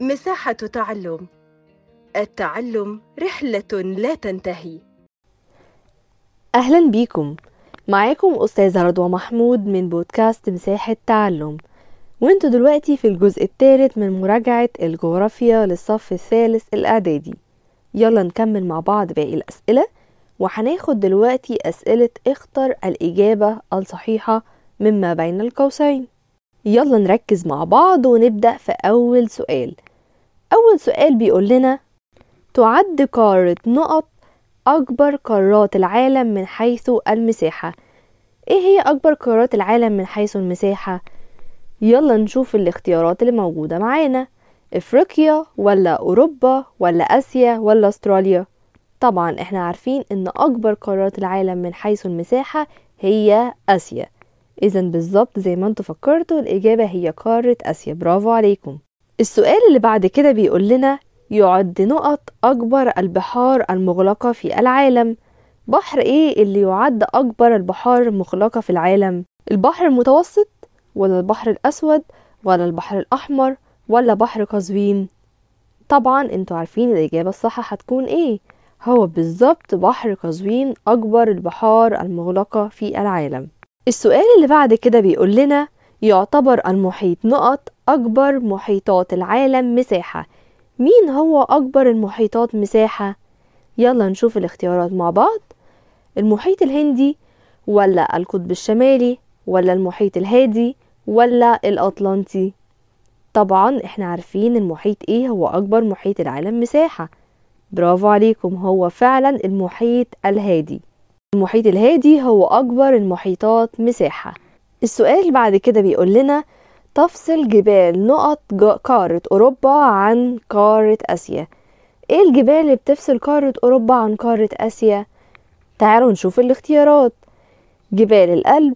مساحة تعلم. التعلم رحلة لا تنتهي. أهلا بيكم. معاكم أستاذة رضوى محمود من بودكاست مساحة تعلم. وأنتوا دلوقتي في الجزء الثالث من مراجعة الجغرافيا للصف الثالث الإعدادي. يلا نكمل مع بعض باقي الأسئلة وهناخد دلوقتي أسئلة اختر الإجابة الصحيحة مما بين القوسين. يلا نركز مع بعض ونبدأ في أول سؤال. أول سؤال بيقول لنا تعد قارة نقط أكبر قارات العالم من حيث المساحة. إيه هي أكبر قارات العالم من حيث المساحة؟ يلا نشوف الاختيارات اللي موجودة معانا. إفريقيا ولا أوروبا ولا آسيا ولا أستراليا؟ طبعا إحنا عارفين إن أكبر قارات العالم من حيث المساحة هي آسيا. إذا بالظبط زي ما أنتوا فكرتوا الإجابة هي قارة آسيا. برافو عليكم. السؤال اللي بعد كده بيقول لنا يعد نقط أكبر البحار المغلقة في العالم. بحر إيه اللي يعد أكبر البحار المغلقة في العالم؟ البحر المتوسط ولا البحر الأسود ولا البحر الأحمر ولا بحر قزوين؟ طبعا أنتوا عارفين الإجابة الصح هتكون إيه. هو بالظبط بحر قزوين أكبر البحار المغلقة في العالم. السؤال اللي بعد كده بيقول لنا يعتبر المحيط نقط أكبر محيطات العالم مساحة. مين هو أكبر المحيطات مساحة؟ يلا نشوف الاختيارات مع بعض. المحيط الهندي ولا القطب الشمالي ولا المحيط الهادي ولا الأطلنطي؟ طبعا إحنا عارفين المحيط إيه هو أكبر محيط العالم مساحة. برافو عليكم هو فعلا المحيط الهادي. المحيط الهادي هو أكبر المحيطات مساحة. السؤال بعد كده بيقول لنا تفصل جبال نقط قارة أوروبا عن قارة آسيا. إيه الجبال اللي بتفصل قارة أوروبا عن قارة آسيا؟ تعالوا نشوف الاختيارات. جبال الألب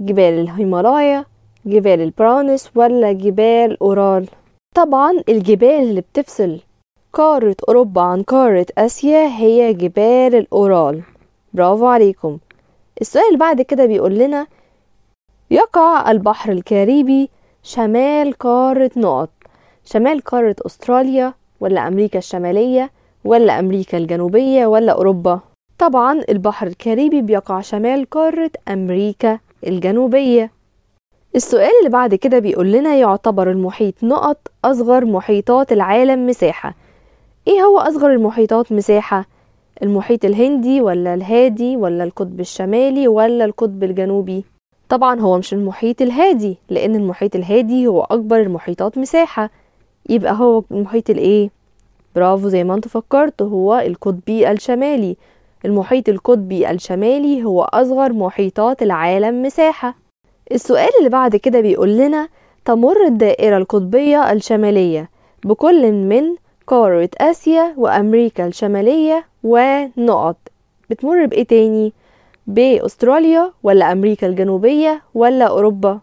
جبال الهيمالايا جبال البرانس ولا جبال أورال؟ طبعا الجبال اللي بتفصل قارة أوروبا عن قارة آسيا هي جبال الأورال. برافو عليكم. السؤال اللي بعد كده بيقول لنا يقع البحر الكاريبي شمال قارة نقط شمال قارة أستراليا ولا أمريكا الشمالية ولا أمريكا الجنوبية ولا أوروبا؟ طبعا البحر الكاريبي بيقع شمال قارة أمريكا الجنوبية. السؤال اللي بعد كده بيقول لنا يعتبر المحيط نقط أصغر محيطات العالم مساحة. إيه هو أصغر المحيطات مساحة؟ المحيط الهندي ولا الهادي ولا القطب الشمالي ولا القطب الجنوبي؟ طبعا هو مش المحيط الهادي لأن المحيط الهادي هو أكبر المحيطات مساحة يبقى هو المحيط الإيه؟ برافو زي ما أنتوا فكرتوا هو القطبي الشمالي المحيط القطبي الشمالي هو أصغر محيطات العالم مساحة السؤال اللي بعد كده بيقول لنا تمر الدائرة القطبية الشمالية بكل من قارة آسيا وأمريكا الشمالية ونقط. بتمر بإيه تاني؟ بأستراليا ولا أمريكا الجنوبية ولا أوروبا؟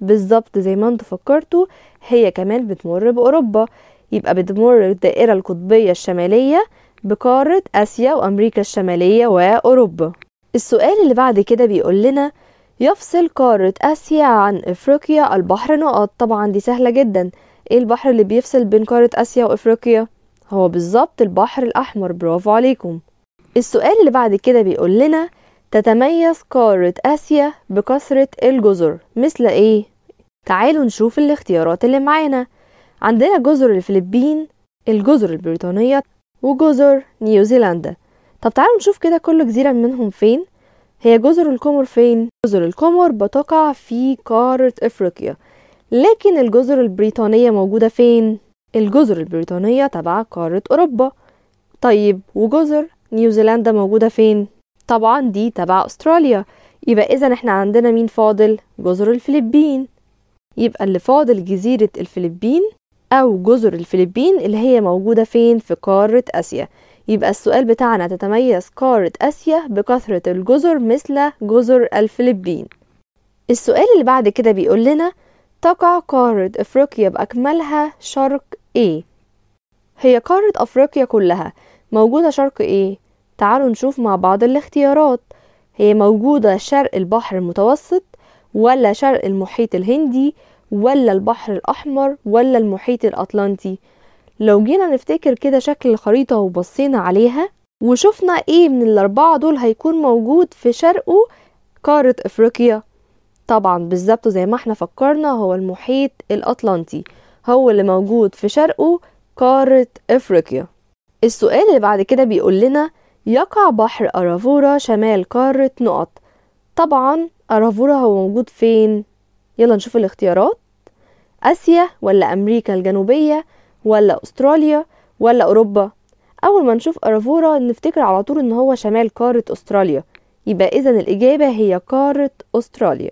بالظبط زي ما أنتوا فكرتوا هي كمان بتمر بأوروبا. يبقى بتمر الدائرة القطبية الشمالية بقارة آسيا وأمريكا الشمالية وأوروبا. السؤال اللي بعد كده بيقول لنا يفصل قارة آسيا عن إفريقيا البحر نقط. طبعا دي سهلة جدا. إيه البحر اللي بيفصل بين قارة آسيا وإفريقيا؟ هو بالظبط البحر الأحمر. برافو عليكم. السؤال اللي بعد كده بيقول لنا تتميز قارة آسيا بكثرة الجزر مثل إيه؟ تعالوا نشوف الاختيارات اللي معانا. عندنا جزر الفلبين الجزر البريطانية وجزر نيوزيلندا. طب تعالوا نشوف كده كل جزيرة منهم فين. هي جزر القمر فين؟ جزر القمر بتقع في قارة إفريقيا. لكن الجزر البريطانية موجودة فين؟ الجزر البريطانية تبع قارة أوروبا. طيب وجزر نيوزيلندا موجودة فين؟ طبعا دي تبع أستراليا. يبقى اذا إحنا عندنا مين فاضل؟ جزر الفلبين. يبقى اللي فاضل جزيرة الفلبين أو جزر الفلبين اللي هي موجودة فين؟ في قارة آسيا. يبقى السؤال بتاعنا تتميز قارة آسيا بكثرة الجزر مثل جزر الفلبين. السؤال اللي بعد كده بيقول لنا تقع قارة أفريقيا بأكملها شرق إيه؟ هي قارة أفريقيا كلها. موجودة شرق إيه؟ تعالوا نشوف مع بعض الاختيارات. هي موجودة شرق البحر المتوسط ولا شرق المحيط الهندي ولا البحر الأحمر ولا المحيط الأطلنطي؟ لو جينا نفتكر كده شكل الخريطة وبصينا عليها وشفنا إيه من الأربعة دول هيكون موجود في شرقه قارة أفريقيا. طبعا بالظبط زي ما إحنا فكرنا هو المحيط الأطلنطي. هو اللي موجود في شرقه قارة أفريقيا. السؤال اللي بعد كده بيقول لنا يقع بحر أرافورا شمال قارة نقط. طبعا أرافورا هو موجود فين؟ يلا نشوف الاختيارات. آسيا ولا أمريكا الجنوبية ولا أستراليا ولا أوروبا؟ أول ما نشوف أرافورا نفتكر على طول إن هو شمال قارة أستراليا. يبقى إذا الإجابة هي قارة أستراليا.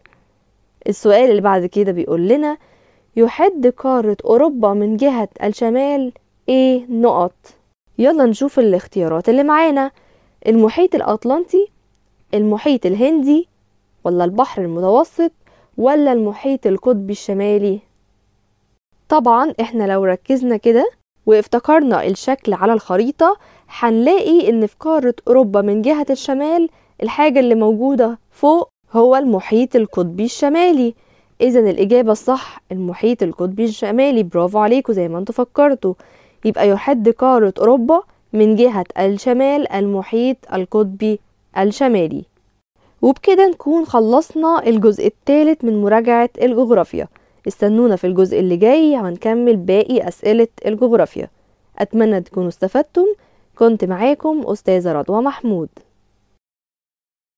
السؤال اللي بعد كده بيقول لنا يحد قارة أوروبا من جهة الشمال إيه نقط. يلا نشوف الاختيارات. اللي معانا المحيط الأطلنطي المحيط الهندي ولا البحر المتوسط ولا المحيط القطبي الشمالي. طبعا إحنا لو ركزنا كده وافتكرنا الشكل على الخريطة هنلاقي إن في قارة أوروبا من جهة الشمال الحاجة اللي موجودة فوق هو المحيط القطبي الشمالي. اذا الإجابة الصح المحيط القطبي الشمالي. برافو عليكم زي ما أنتوا فكرتوا. يبقى يحد قارة أوروبا من جهة الشمال المحيط القطبي الشمالي. وبكده نكون خلصنا الجزء الثالث من مراجعة الجغرافيا. استنونا في الجزء اللي جاي هنكمل باقي أسئلة الجغرافيا. أتمنى تكونوا استفدتم. كنت معاكم أستاذة رضوى محمود.